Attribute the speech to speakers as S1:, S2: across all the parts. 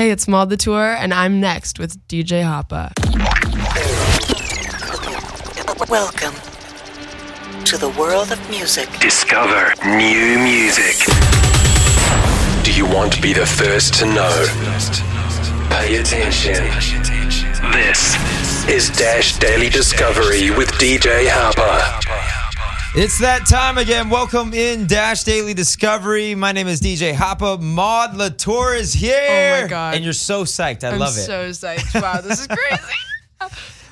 S1: Hey, it's Maud Latour, and I'm next with DJ Hoppa.
S2: Welcome to the world of music.
S3: Discover new music. Do you want to be the first to know? Pay attention. This is Dash Daily Discovery with DJ Hoppa.
S4: It's that time again. Welcome in Dash Daily Discovery. My name is DJ Hoppa. Maud Latour is here.
S1: Oh my God.
S4: And you're so psyched. I
S1: I'm
S4: love it.
S1: so psyched. Wow, this is crazy.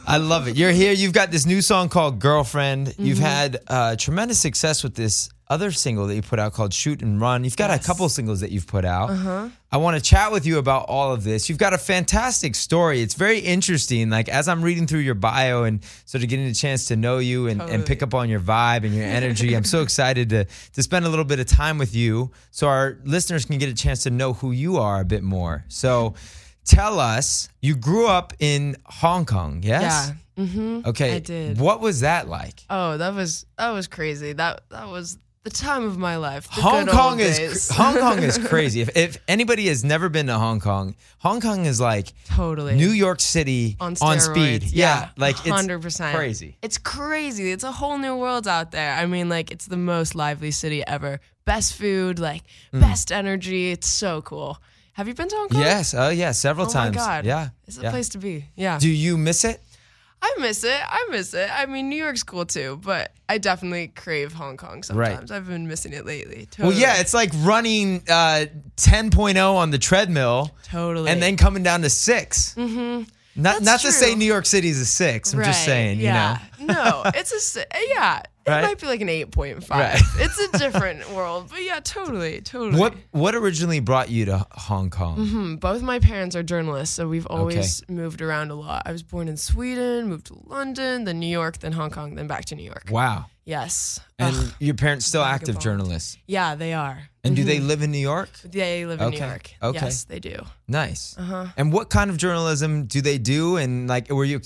S4: I love it. You're here. You've got this new song called Girlfriend.
S1: Mm-hmm.
S4: You've had uh, tremendous success with this other single that you put out called Shoot and Run. You've got a couple singles that you've put out.
S1: Uh-huh.
S4: I want to chat with you about all of this. You've got a fantastic story. It's very interesting. Like as I'm reading through your bio and sort of getting a chance to know you and, and pick up on your vibe and your energy, I'm so excited to to spend a little bit of time with you so our listeners can get a chance to know who you are a bit more. So tell us, you grew up in Hong Kong, yes?
S1: Yeah. Mm-hmm.
S4: Okay.
S1: I did.
S4: What was that like?
S1: Oh, that was that was crazy. That that was the time of my life. The
S4: Hong
S1: good
S4: Kong is Hong Kong is crazy. If, if anybody has never been to Hong Kong, Hong Kong is like
S1: totally
S4: New York City
S1: on
S4: on, speed. Yeah, like it's
S1: hundred percent
S4: crazy.
S1: It's crazy. It's a whole new world out there. I mean, like it's the most lively city ever. Best food, like
S4: Mm.
S1: best energy. It's so cool. Have you been to Hong Kong?
S4: Yes. Oh, yeah. Several
S1: Oh
S4: times.
S1: my god.
S4: Yeah.
S1: It's a
S4: yeah.
S1: place to be. Yeah.
S4: Do you miss it?
S1: I miss it. I miss it. I mean, New York's cool too, but I definitely crave Hong Kong
S4: Right.
S1: sometimes. I've been missing it lately.
S4: Well, yeah. It's like running uh, 10.0 on the treadmill
S1: totally.
S4: and then coming down to 6 Mm-hmm. Not,
S1: That's
S4: not to say. New York City is a six. I'm just saying,
S1: yeah.
S4: you know.
S1: No, it's a si- yeah. It
S4: Right?
S1: might be like an eight point five.
S4: Right.
S1: It's a different world, but yeah, totally, totally.
S4: What what originally brought you to Hong Kong?
S1: Hmm, Both my parents are journalists, so we've always moved around a lot. I was born in Sweden, moved to London, then New York, then Hong Kong, then back to New York.
S4: Wow.
S1: Yes.
S4: And
S1: Ugh,
S4: your parents still active journalists.
S1: yeah, they are.
S4: And do they live in New York?
S1: They live in
S4: Okay,
S1: New York.
S4: okay.
S1: Yes, they do.
S4: Nice.
S1: Uh-huh.
S4: And what kind of journalism do they do? And like, were you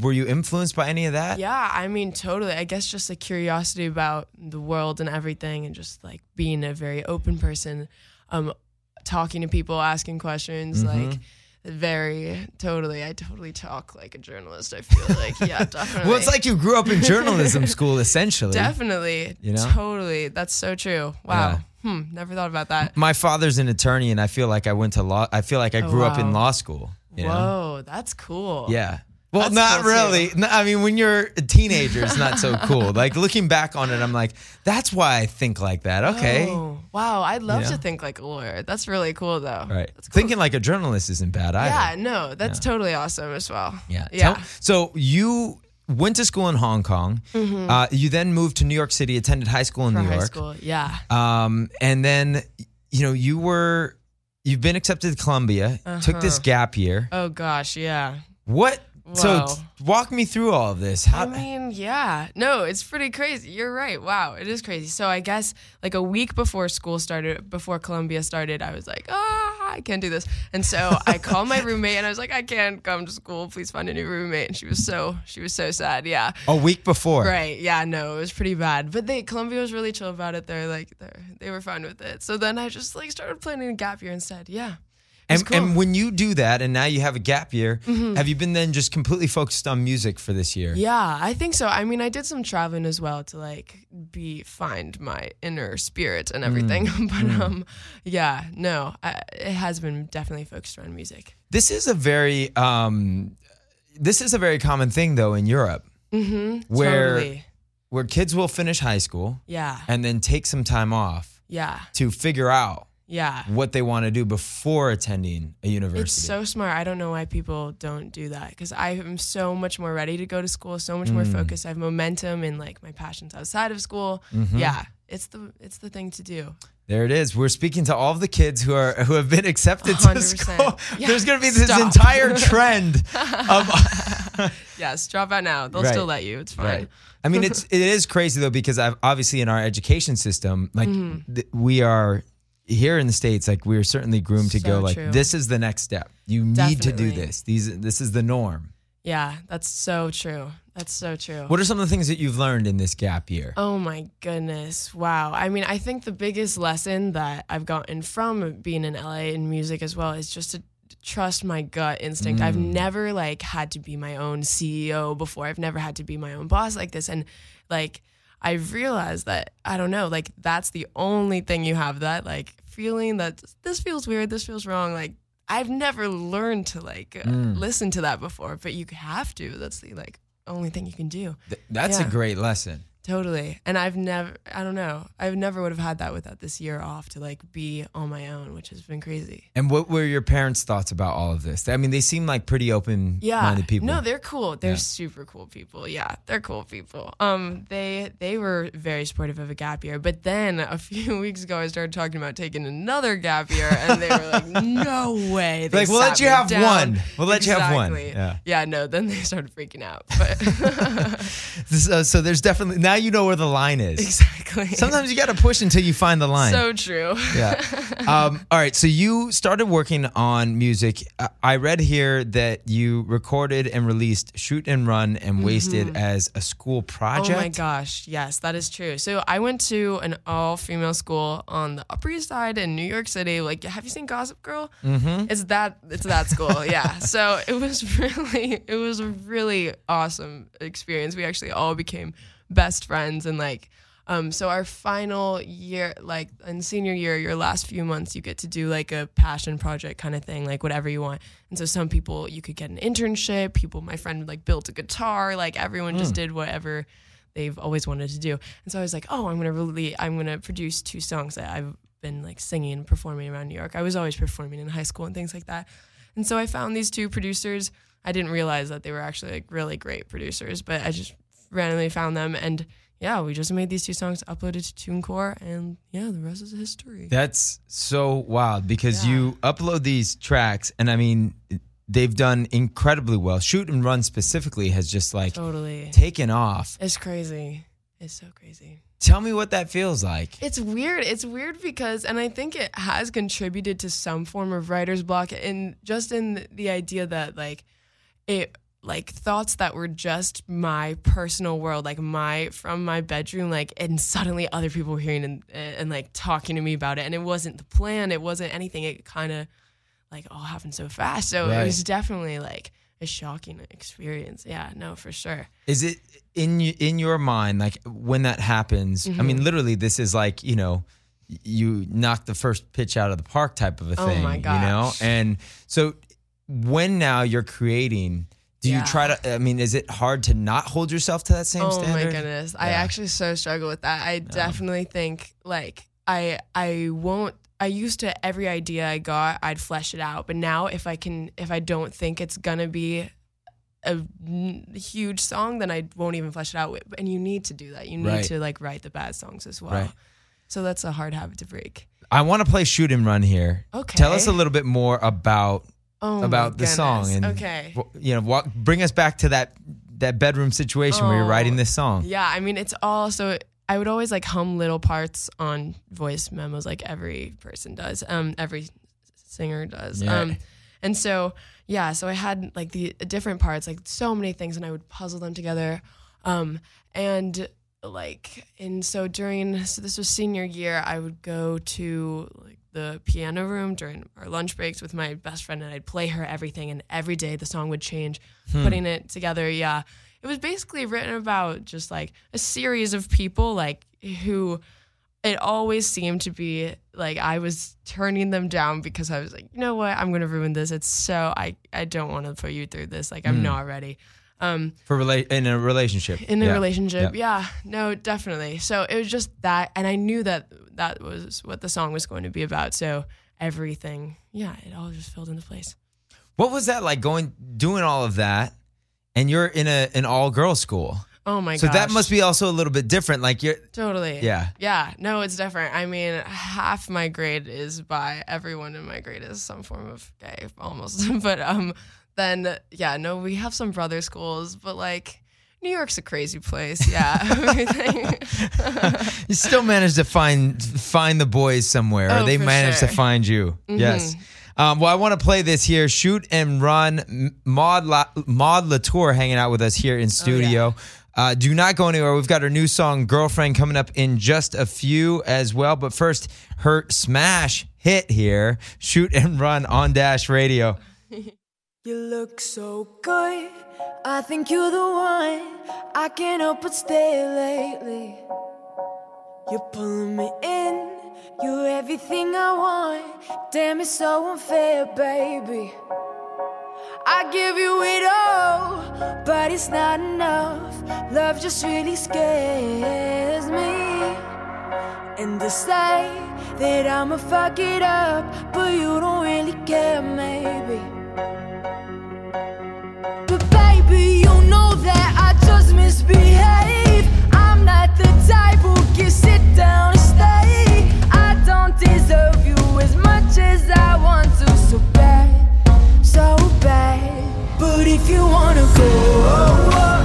S4: were you influenced by any of that?
S1: Yeah, I mean, totally. I guess just a curiosity about the world and everything, and just like being a very open person, um, talking to people, asking questions,
S4: Mm-hmm.
S1: like very totally. I totally talk like a journalist. I feel like, yeah, definitely.
S4: Well, it's like you grew up in journalism school, essentially.
S1: definitely,
S4: You know?
S1: totally. That's so true. Wow.
S4: Yeah.
S1: Hmm. Never thought about that.
S4: My father's an attorney, and I feel like I went to law. I feel like I
S1: Oh,
S4: grew up in law school. You know?
S1: Whoa, that's cool.
S4: Yeah. Well,
S1: That's
S4: not
S1: cool,
S4: really. No, I mean, when you're a teenager, it's not so cool. Like looking back on it, I'm like, that's why I think like that. Okay.
S1: Oh, wow. I'd love
S4: know?
S1: to think like a lawyer. That's really cool, though.
S4: Right.
S1: Cool.
S4: Thinking like a journalist isn't bad either.
S1: Yeah, no, that's totally awesome as well.
S4: Yeah.
S1: Yeah.
S4: Tell- so you went to school in Hong Kong. Uh, you then moved to New York City, attended high school in
S1: Mm-hmm. For
S4: New
S1: high
S4: York.
S1: school. Yeah.
S4: Um, and then, you know, you were, you've been accepted to Columbia, took this gap year.
S1: Oh gosh, yeah.
S4: What? So
S1: Whoa.
S4: t- walk me through all of this. How,
S1: I mean, yeah. No, it's pretty crazy. You're right. Wow, it is crazy. So I guess like a week before school started, before Columbia started, I was like, ah, I can't do this. And so I called my roommate and I was like, I can't come to school. Please find a new roommate. And she was so she was so sad. Yeah.
S4: a week before.
S1: Right. Yeah. No, it was pretty bad. But they Columbia was really chill about it. They're like they they were fine with it. So then I just like started planning a gap year instead. Yeah.
S4: And,
S1: cool. Mm-hmm.
S4: and when you do that, and now you have a gap year, have you been then just completely focused on music for this year?
S1: Yeah, I think so. I mean, I did some traveling as well to like be find my inner spirit and everything. but um, yeah, no, I, it has been definitely focused around music.
S4: This is a very, um, this is a very common thing though in Europe,
S1: Mm-hmm.
S4: where
S1: totally.
S4: where kids will finish high school
S1: Yeah,
S4: and then take some time off
S1: yeah,
S4: to figure out
S1: yeah.
S4: what they want to do before attending a university.
S1: It's so smart. I don't know why people don't do that because I am so much more ready to go to school, so much more
S4: Mm.
S1: focused. I have momentum and like my passions outside of school.
S4: Mm-hmm.
S1: Yeah, it's the it's the thing to do.
S4: There it is. We're speaking to all of the kids who are who have been accepted to
S1: 100%.
S4: school.
S1: Yeah,
S4: There's going to be this
S1: stop.
S4: entire trend of
S1: Yes, drop out now. They'll
S4: Right.
S1: still let you. It's fine.
S4: Right. I mean, it's it is crazy though because I've, obviously in our education system, like
S1: Mm-hmm.
S4: th- we are here in the states, like we're certainly groomed to go
S1: So
S4: like
S1: true.
S4: this is the next step. You need to do this. These this is the norm.
S1: Yeah, that's so true. That's so true.
S4: What are some of the things that you've learned in this gap year?
S1: Oh my goodness. Wow. I mean, I think the biggest lesson that I've gotten from being in LA in music as well is just to trust my gut instinct. I've mm. never like had to be my own CEO before. I've never had to be my own boss like this. And like I've realized that I don't know, like that's the only thing you have that like feeling that this feels weird, this feels wrong. Like I've never learned to like uh, listen to that before, but you have to. That's the like only thing you can do.
S4: Th- That's
S1: Yeah.
S4: a great lesson.
S1: Totally. And I've never, I don't know, I've never would have had that without this year off to like be on my own, which has been crazy.
S4: And what were your parents' thoughts about all of this? I mean, they seem like pretty open-minded
S1: Yeah.
S4: people.
S1: No, they're cool. They're
S4: Yeah.
S1: super cool people. Yeah, they're cool people. Um, they they were very supportive of a gap year, but then a few weeks ago, I started talking about taking another gap year, and they were like, "No way!" They
S4: Like, we'll let you have
S1: down.
S4: one. We'll let you have one. Yeah.
S1: Yeah. No. Then they started freaking out. But
S4: so, so there's definitely now you know where the line is.
S1: exactly.
S4: Sometimes you got to push until you find the line.
S1: so true.
S4: yeah. Um, all right. So you started working on music. I- read here that you recorded and released "Shoot and Run" and "Wasted" as a school project.
S1: Mm-hmm. Oh my gosh, yes, that is true. So I went to an all-female school on the Upper East Side in New York City. Like, have you seen Gossip Girl? Mm-hmm. It's that. It's that school. yeah. So it was really, it was a really awesome experience. We actually all became best friends and like. Um, so our final year, like in senior year, your last few months, you get to do like a passion project kind of thing, like whatever you want. And so some people you could get an internship. People, my friend like built a guitar. Like everyone just did whatever they've always wanted to do. And so I was like, oh, I'm gonna really, I'm gonna produce two songs that I've been like singing and performing around New York. I was always performing in high school and things like that. And so I found these two producers. I didn't realize that they were actually like really great producers, but I just randomly found them and yeah, we just made these two songs, uploaded to TuneCore, and yeah, the rest is history.
S4: That's so wild because
S1: Yeah.
S4: you upload these tracks, and I mean, they've done incredibly well. Shoot and Run specifically has just like
S1: totally.
S4: taken off.
S1: It's crazy. It's so crazy.
S4: Tell me what that feels like.
S1: It's weird. It's weird because, and I think it has contributed to some form of writer's block, and just in the idea that like it, like thoughts that were just my personal world, like my from my bedroom, like and suddenly other people were hearing and and like talking to me about it, and it wasn't the plan. It wasn't anything. It kind of like all happened so fast. So
S4: Right.
S1: it was definitely like a shocking experience. Yeah, no, for sure.
S4: Is it in in your mind like when that happens? I
S1: Mm-hmm.
S4: mean, literally, this is like you know, you knock the first pitch out of the park type of a thing.
S1: Oh
S4: thing.
S1: my
S4: You know,
S1: gosh.
S4: and so when now you're creating. Do you try to? I mean, is it hard to not hold yourself to that same
S1: oh
S4: standard?
S1: my goodness i actually so struggle with that i definitely think like i i won't i used to every idea i got i'd flesh it out but now if i can if i don't think it's gonna be a huge song then i won't even flesh it out and you need to do that you need
S4: Right.
S1: to like write the bad songs as well
S4: Right.
S1: so that's a hard habit to break
S4: I want to play shoot and run here.
S1: Okay.
S4: Tell us a little bit more about
S1: oh
S4: about the song and
S1: okay
S4: you know, walk, bring us back to that that bedroom situation where you're
S1: Oh,
S4: writing this song.
S1: Yeah, I mean, it's all so. I would always like hum little parts on voice memos, like every person does, um, every singer does.
S4: Yeah.
S1: Um, and so yeah, so I had like the different parts, like so many things, and I would puzzle them together. Um, and like, and so during so this was senior year, I would go to like the piano room during our lunch breaks with my best friend, and I'd play her everything, and every day the song would change. Putting it together, yeah, it was basically written about just like a series of people, like who it always seemed to be like I was turning them down because I was like, you know what, I'm gonna ruin this. It's so I I don't want to put you through this. Like I'm not ready. Um,
S4: For rela- in a relationship.
S1: in a
S4: Yeah.
S1: relationship,
S4: Yeah.
S1: yeah, no, definitely. So it was just that, and I knew that that was what the song was going to be about. So everything, yeah, it all just filled into place.
S4: What was that like going doing all of that and you're in a an all girls school?
S1: Oh my god.
S4: So
S1: gosh.
S4: that must be also a little bit different like you're
S1: Totally.
S4: Yeah.
S1: Yeah. No, it's different. I mean, half my grade is by everyone in my grade is some form of gay almost. but um then yeah, no, we have some brother schools, but like New York's a crazy place. Yeah.
S4: You still managed to find find the boys somewhere or
S1: Oh,
S4: they
S1: for
S4: managed to
S1: sure. Mm-hmm.
S4: find you. Yes. Um, well, I want to play this here. Shoot and run. Maud La- Maud Latour hanging out with us here in studio. Uh, do not go anywhere. We've got her new song "Girlfriend" coming up in just a few as well. But first, her smash hit here, "Shoot and Run" on Dash Radio.
S5: You look so good. I think you're the one. I can't help but stay lately. You're pulling me in. You're everything I want. Damn, it's so unfair, baby. I give you it all, but it's not enough. Love just really scares me. And to say that I'ma fuck it up, but you don't really care, maybe. Misbehave. I'm not the type who can sit down and stay. I don't deserve you as much as I want to, so bad, so bad. But if you wanna go, oh, oh.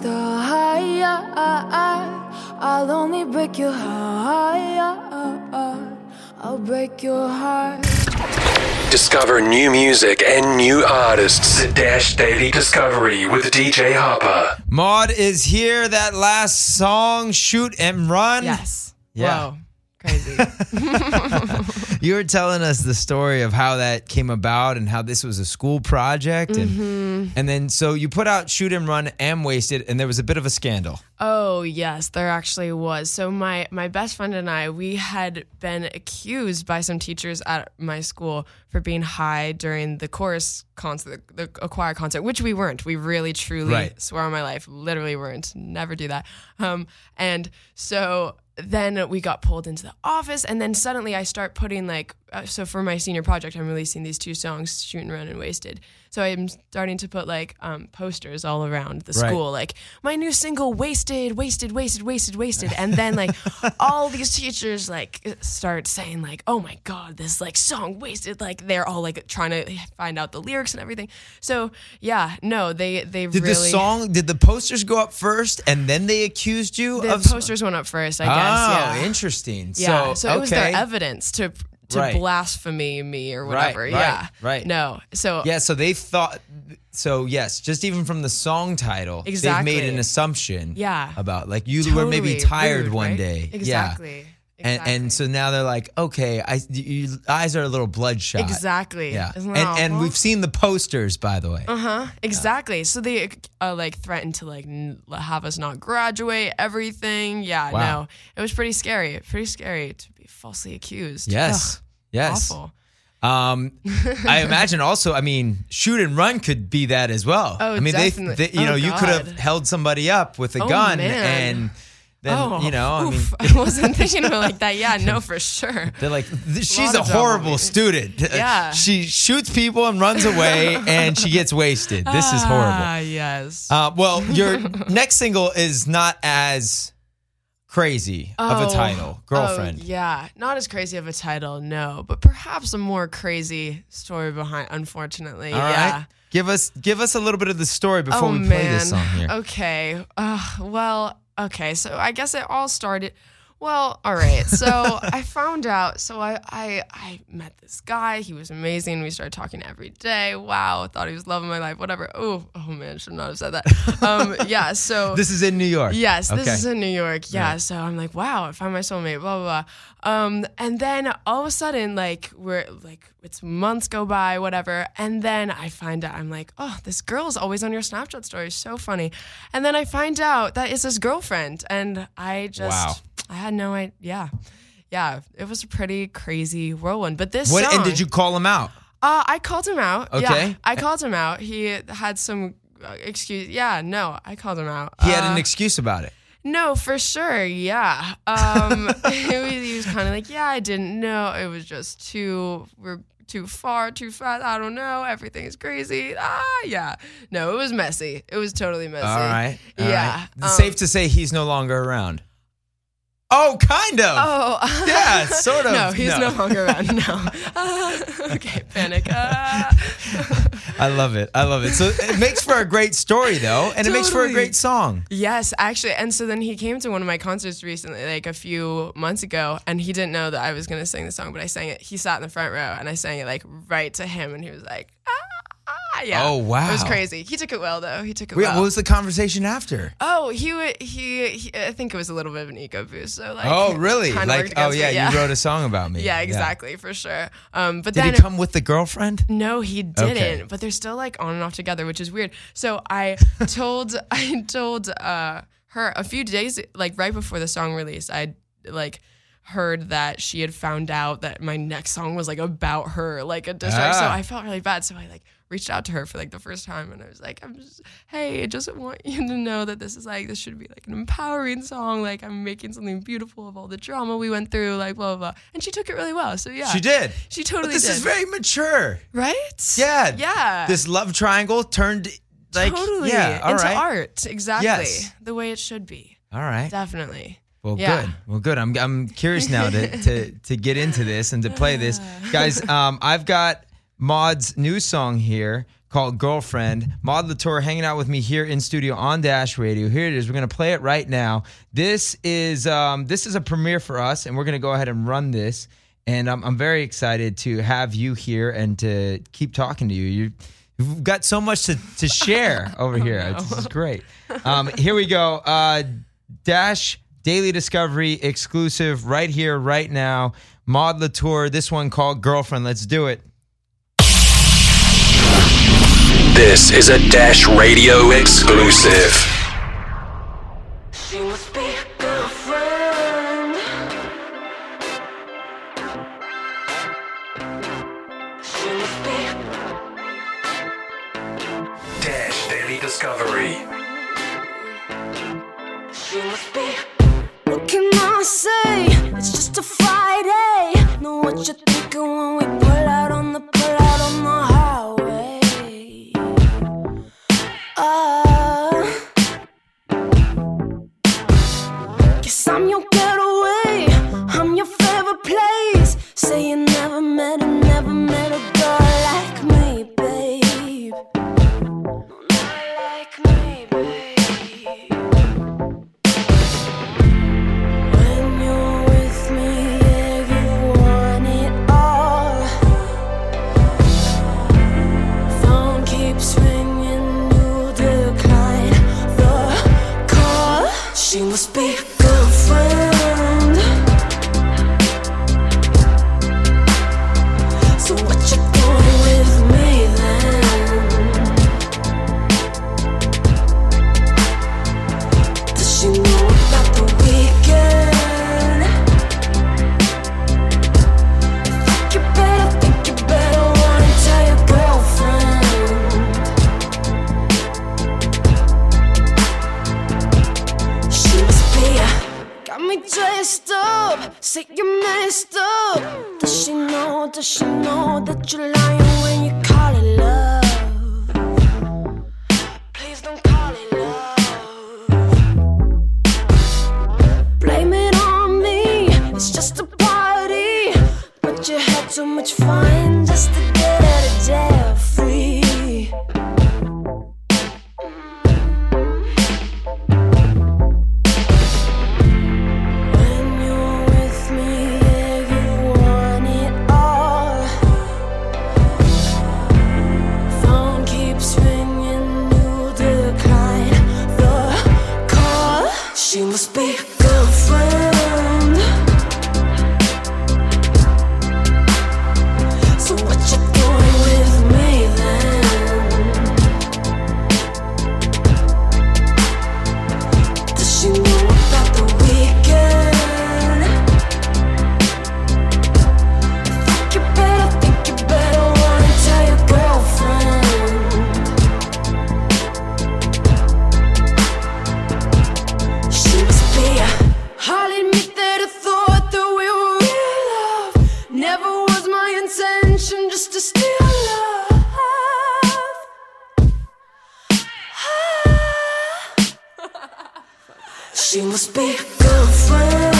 S5: It from. I'll only break your heart. I'll break your heart.
S3: Discover new music and new artists at Dash Daily Discovery with DJ Hoppa.
S4: Maud is here. That last song, Shoot and Run.
S1: Yes.
S4: Yeah.
S1: Whoa. Crazy.
S4: You were telling us the story of how that came about and how this was a school project. And,
S1: Mm-hmm.
S4: and then, so you put out Shoot and Run and Wasted, and there was a bit of a scandal.
S1: Oh yes, there actually was. So my my best friend and I, we had been accused by some teachers at my school for being high during the chorus concert, the, the choir concert, which we weren't. We really, truly
S4: Right.
S1: swear on my life, literally weren't. Never do that. Um, and so then we got pulled into the office, and then suddenly I start putting like, so for my senior project, I'm releasing these two songs, "Shoot and Run" and "Wasted." So I'm starting to put like um, posters all around the
S4: Right.
S1: school, like my new single, "Wasted, Wasted, Wasted, Wasted, Wasted," and then like all these teachers like start saying like, "Oh my god, this like song wasted!" Like they're all like trying to find out the lyrics and everything. So yeah, no, they they
S4: Did
S1: really
S4: the song, did the posters go up first and then they accused you
S1: the
S4: of
S1: posters went up first, I guess.
S4: Oh,
S1: yeah.
S4: interesting.
S1: Yeah,
S4: So,
S1: so, it was their evidence to to
S4: Right.
S1: blasphemy me or whatever.
S4: right,
S1: yeah.
S4: right.
S1: No. So
S4: Yeah, so they thought. So yes, just even from the song title, they've made an assumption.
S1: Yeah.
S4: about like you were maybe tired
S1: rude,
S4: one
S1: right?
S4: day.
S1: Exactly.
S4: Yeah. And and so now they're like, okay, I your eyes are a little bloodshot.
S1: Exactly.
S4: Yeah. And and we've seen the posters, by the way.
S1: Uh huh. Exactly. So they uh, like threatened to like n- have us not graduate everything. Yeah.
S4: Wow.
S1: No, it was pretty scary. Pretty scary to falsely accused.
S4: Yes.
S1: Ugh,
S4: yes.
S1: Awful.
S4: Um, I imagine also, I mean, shoot and run could be that as well.
S1: Oh,
S4: I mean, they,
S1: definitely.
S4: they, you know,
S1: Oh,
S4: you could have held somebody up with a
S1: Oh,
S4: gun
S1: man.
S4: and then,
S1: oh,
S4: you know,
S1: oof.
S4: I mean,
S1: I wasn't thinking of it like that. Yeah. No, for sure.
S4: they're like, she's a
S1: drama,
S4: horrible student.
S1: Yeah.
S4: she shoots people and runs away and she gets wasted. This is
S1: Ah,
S4: horrible.
S1: yes.
S4: Uh, well, your next single is not as crazy of a
S1: Oh,
S4: title, girlfriend.
S1: Oh, yeah, not as crazy of a title, no, but perhaps a more crazy story behind. Unfortunately,
S4: All right.
S1: yeah.
S4: Give us give us a little bit of the story before
S1: oh
S4: we
S1: man.
S4: play this song here.
S1: Okay. Uh, well, okay. So I guess it all started. Well, all right. So I found out. So I, I I met this guy. He was amazing. We started talking every day. Wow. Thought he was loving my life. Whatever. Oh, oh man, should not have said that. Um, yeah. So
S4: This is in New York.
S1: Yes, this
S4: Okay.
S1: is in New York. Yeah, so I'm like, wow, I found my soulmate. Blah blah blah. Um, and then all of a sudden, like we're like it's months go by, whatever, and then I find out I'm like, oh, this girl's always on your Snapchat story. So funny. And then I find out that it's his girlfriend, and I just
S4: Wow.
S1: I had no idea. Yeah. Yeah, it was a pretty crazy whirlwind. But this
S4: What
S1: song,
S4: and did you call him out?
S1: uh, I called him out.
S4: Okay.
S1: Yeah, I called him out. He had some uh, excuse. Yeah, no, I called him out.
S4: He had
S1: Uh,
S4: an excuse about it.
S1: no, for sure. Yeah. Um, he was, was kind of like, yeah, I didn't know. It was just too, we're too far, too fast. I don't know. Everything is crazy. Ah, yeah. No, it was messy. It was totally messy.
S4: All right. all
S1: yeah.
S4: right.
S1: um,
S4: Safe to say he's no longer around. Oh, kind of.
S1: Oh,
S4: Yeah, sort of.
S1: No, he's
S4: No.
S1: no, longer around. No. Uh, okay, panic. Uh,
S4: I love it. I love it. So it makes for a great story, though, and it makes for a great song.
S1: Yes, actually. And so then he came to one of my concerts recently, like a few months ago, and he didn't know that I was going to sing the song, but I sang it. He sat in the front row and I sang it like right to him, and he was like, ah, yeah.
S4: Oh, wow.
S1: It was crazy. He took it well, though. He took it
S4: Wait,
S1: well.
S4: what was the conversation after?
S1: oh, he, he he. I think it was a little bit of an ego boost. So like,
S4: Oh, really? Like, oh yeah,
S1: me, yeah.
S4: you wrote a song about me.
S1: Yeah, exactly, for sure. Um, but
S4: Did
S1: then
S4: he come with the girlfriend?
S1: No, he didn't.
S4: Okay.
S1: But they're still like on and off together, which is weird. So I told I told uh, her a few days like right before the song release, I like heard that she had found out that my next song was like about her, like a diss track. So
S4: Ah.
S1: I felt really bad. So I like reached out to her for like the first time and I was like, I'm just hey, I just want you to know that this is like this should be like an empowering song. Like I'm making something beautiful of all the drama we went through, like blah blah blah. And she took it really well. So yeah.
S4: She did.
S1: She
S4: But
S1: totally
S4: this
S1: did.
S4: is very mature.
S1: Right?
S4: Yeah.
S1: Yeah.
S4: This love triangle turned like
S1: totally
S4: yeah. All
S1: into
S4: right.
S1: art. Exactly.
S4: Yes.
S1: The way it should be.
S4: All right.
S1: Definitely.
S4: Well,
S1: Yeah.
S4: good. Well, good. I'm I'm curious now to to to get into this and to play this, guys. Um, I've got Maud's new song here called "Girlfriend." Maud Latour hanging out with me here in studio on Dash Radio. Here it is. We're gonna play it right now. This is um this is a premiere for us, and we're gonna go ahead and run this. And I'm I'm very excited to have you here and to keep talking to you. You. You've got so much to, to share over here. This is great. Um, here we go. Uh, Dash Daily Discovery exclusive right here, right now. Maud Latour, this one called Girlfriend. Let's do it.
S3: This is a Dash Radio exclusive.
S5: She must be girlfriend.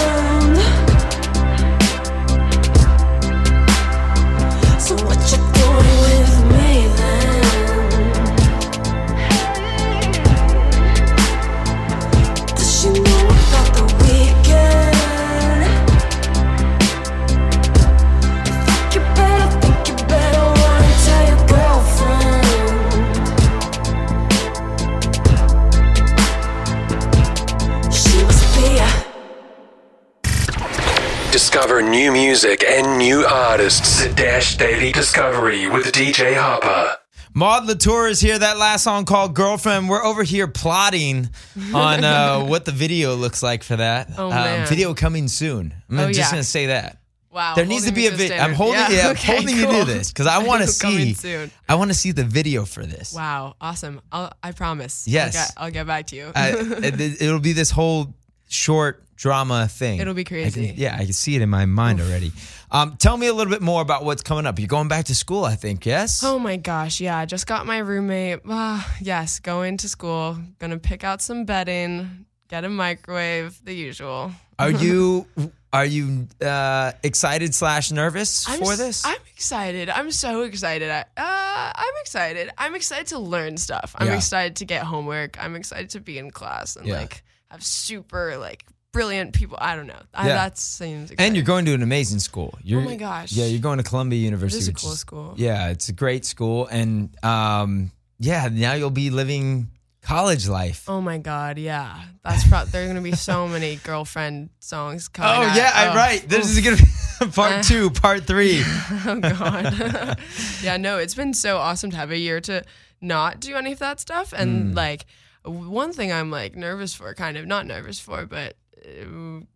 S3: Discover new music and new artists at Dash Daily Discovery with DJ Hoppa.
S4: Maud Latour is here. That last song called Girlfriend. We're over here plotting on uh, what the video looks like for that.
S1: Oh,
S4: Um,
S1: man.
S4: video coming soon. I'm
S1: Oh,
S4: just
S1: yeah.
S4: going to say that.
S1: Wow.
S4: There needs to be a video. I'm
S1: standard.
S4: holding, yeah,
S1: okay,
S4: holding you to this because I want to see.
S1: soon.
S4: I want to see the video for this.
S1: Wow, awesome. I'll, I promise.
S4: Yes.
S1: I'll get, I'll get back to you.
S4: I, it, it'll be this whole short drama thing.
S1: It'll be
S4: I can-
S1: crazy.
S4: yeah, I can see it in my mind already. Um, tell me a little bit more about what's coming up. You're going back to school, I think. Yes.
S1: Oh my gosh, yeah. I just got my roommate. Ah, yes, going to school. Gonna pick out some bedding, get a microwave, the usual.
S4: Are you are you uh, excited slash nervous
S1: I'm
S4: for this?
S1: I'm excited. I'm so excited. I, uh, I'm excited. I'm excited to learn stuff. I'm
S4: Yeah.
S1: excited to get homework. I'm excited to be in class and
S4: Yeah.
S1: like have super like brilliant people. I don't know. I,
S4: Yeah.
S1: That seems exciting.
S4: and you're going to an amazing school. You're,
S1: Oh my gosh.
S4: Yeah, you're going to Columbia University.
S1: is a
S4: which
S1: cool school.
S4: Yeah, it's a great school, and um, yeah, now you'll be living college life.
S1: Oh my god, yeah. That's pro- there are gonna be so many girlfriend songs coming.
S4: Oh
S1: out.
S4: yeah, I
S1: Oh,
S4: right. This is gonna be part two, part three.
S1: Oh god. yeah, no, it's been so awesome to have a year to not do any of that stuff.
S4: Mm.
S1: And like one thing I'm like nervous for, kind of not nervous for, but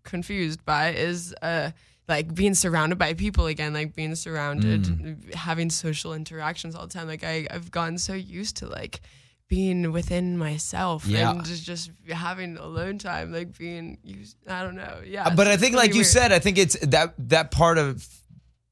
S1: confused by is uh like being surrounded by people again, like being surrounded,
S4: Mm.
S1: having social interactions all the time. Like I, I've gotten so used to like being within myself
S4: Yeah.
S1: and just, just having alone time, like being used. I don't know. Yeah.
S4: but I think,
S1: really
S4: like you
S1: weird.
S4: said, I think it's that that part of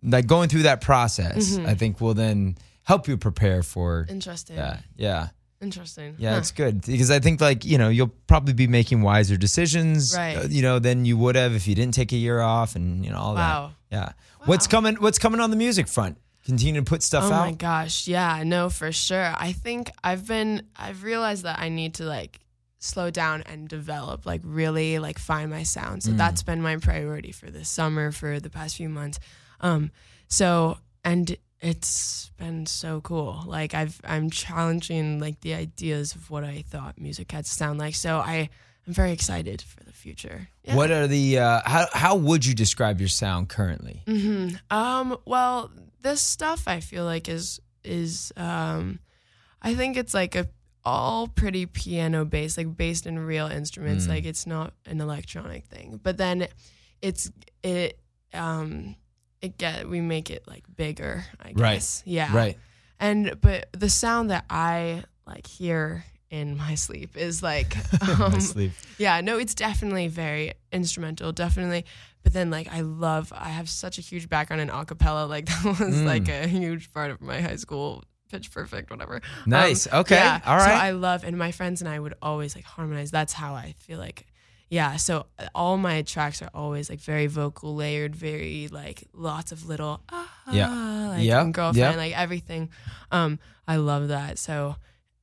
S4: like going through that process.
S1: Mm-hmm.
S4: I think will then help you prepare for
S1: interesting.
S4: that. Yeah.
S1: Interesting.
S4: Yeah,
S1: Huh.
S4: it's good because I think like you know you'll probably be making wiser decisions,
S1: Right.
S4: uh, You know, than you would have if you didn't take a year off and you know all
S1: Wow.
S4: that. Yeah. What's coming? What's coming on the music front? Continue to put stuff
S1: Oh
S4: out.
S1: Oh my gosh, yeah, no, for sure. I think I've been I've realized that I need to like slow down and develop, like really like find my sound.
S4: Mm.
S1: So that's been my priority for this summer for the past few months. Um so and it's been so cool. Like I've I'm challenging like the ideas of what I thought music had to sound like. So I I'm very excited for the future. Yeah.
S4: What are the uh, how how would you describe your sound currently?
S1: Mm-hmm. Um, well, this stuff I feel like is is um, I think it's like a all pretty piano based, like based in real instruments.
S4: Mm.
S1: Like it's not an electronic thing. But then it's it um it get we make it like bigger. I
S4: Right.
S1: guess. Yeah.
S4: Right.
S1: And but the sound that I like hear in my sleep is like um,
S4: sleep.
S1: yeah, no, it's definitely very instrumental, definitely. but then like I love I have such a huge background in acapella. Like that was
S4: Mm.
S1: like a huge part of my high school pitch perfect, whatever. Um,
S4: Nice. Okay.
S1: Yeah.
S4: All
S1: So. I love and my friends and I would always like harmonize. That's how I feel like yeah, so uh, all my tracks are always like very vocal layered, very like lots of little ah,
S4: Yeah.
S1: like
S4: Yeah.
S1: girlfriend,
S4: Yeah.
S1: like everything. Um, I love that. So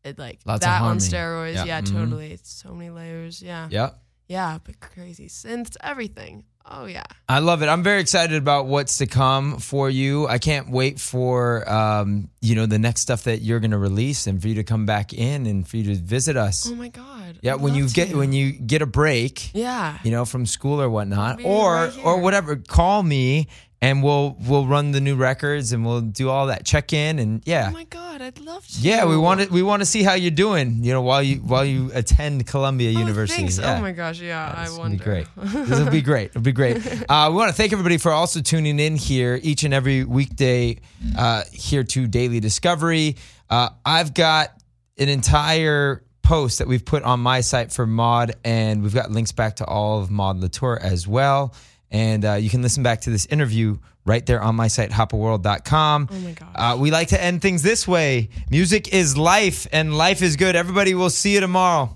S1: it like
S4: Lots
S1: that on steroids.
S4: Yeah.
S1: Yeah,
S4: Mhm.
S1: totally. It's so many layers. Yeah.
S4: Yeah.
S1: Yeah, but crazy synths, everything. Oh yeah.
S4: I love it. I'm very excited about what's to come for you. I can't wait for um, you know the next stuff that you're going to release and for you to come back in and for you to visit us.
S1: Oh my god.
S4: Yeah,
S1: I'd
S4: when you get when you get a break,
S1: Yeah.
S4: you know, from school or whatnot, or
S1: right
S4: or whatever, call me and we'll we'll run the new records and we'll do all that check in and yeah.
S1: Oh my god, I'd love to.
S4: yeah, we want to we want to see how you're doing, you know, while you while you attend Columbia
S1: Oh,
S4: University.
S1: thanks.
S4: Yeah.
S1: Oh my gosh, yeah. I
S4: This will
S1: wonder.
S4: be great. This will be great. It'll be great. Uh, we want to thank everybody for also tuning in here each and every weekday uh, here to Daily Discovery. Uh, I've got an entire post that we've put on my site for Maud, and we've got links back to all of Maud Latour as well. And uh, you can listen back to this interview right there on my site, hoppaworld.com.
S1: Oh my gosh.
S4: Uh, we like to end things this way music is life, and life is good. Everybody, we'll see you tomorrow.